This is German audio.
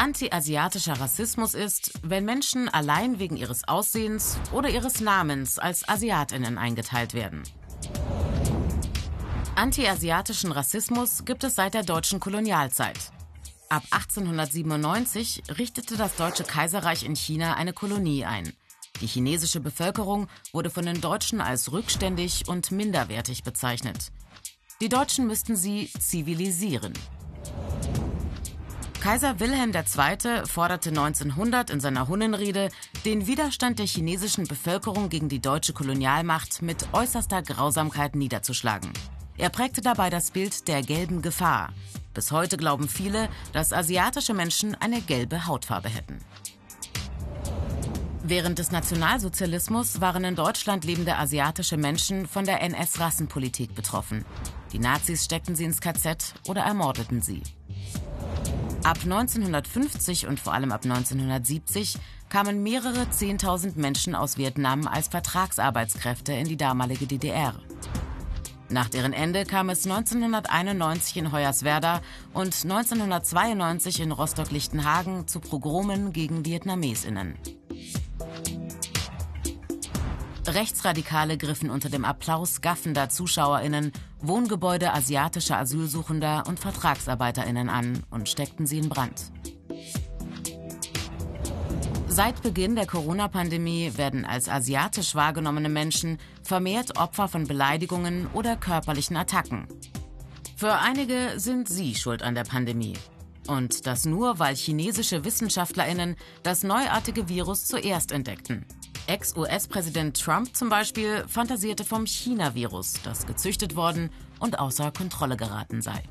Anti-asiatischer Rassismus ist, wenn Menschen allein wegen ihres Aussehens oder ihres Namens als Asiatinnen eingeteilt werden. Anti-asiatischen Rassismus gibt es seit der deutschen Kolonialzeit. Ab 1897 richtete das Deutsche Kaiserreich in China eine Kolonie ein. Die chinesische Bevölkerung wurde von den Deutschen als rückständig und minderwertig bezeichnet. Die Deutschen müssten sie zivilisieren. Kaiser Wilhelm II. forderte 1900 in seiner Hunnenrede, den Widerstand der chinesischen Bevölkerung gegen die deutsche Kolonialmacht mit äußerster Grausamkeit niederzuschlagen. Er prägte dabei das Bild der gelben Gefahr. Bis heute glauben viele, dass asiatische Menschen eine gelbe Hautfarbe hätten. Während des Nationalsozialismus waren in Deutschland lebende asiatische Menschen von der NS-Rassenpolitik betroffen. Die Nazis steckten sie ins KZ oder ermordeten sie. Ab 1950 und vor allem ab 1970 kamen mehrere 10.000 Menschen aus Vietnam als Vertragsarbeitskräfte in die damalige DDR. Nach deren Ende kam es 1991 in Hoyerswerda und 1992 in Rostock-Lichtenhagen zu Pogromen gegen Vietnamesinnen. Rechtsradikale griffen unter dem Applaus gaffender ZuschauerInnen Wohngebäude asiatischer Asylsuchender und VertragsarbeiterInnen an und steckten sie in Brand. Seit Beginn der Corona-Pandemie werden als asiatisch wahrgenommene Menschen vermehrt Opfer von Beleidigungen oder körperlichen Attacken. Für einige sind sie schuld an der Pandemie. Und das nur, weil chinesische WissenschaftlerInnen das neuartige Virus zuerst entdeckten. Ex-US-Präsident Trump zum Beispiel fantasierte vom China-Virus, das gezüchtet worden und außer Kontrolle geraten sei.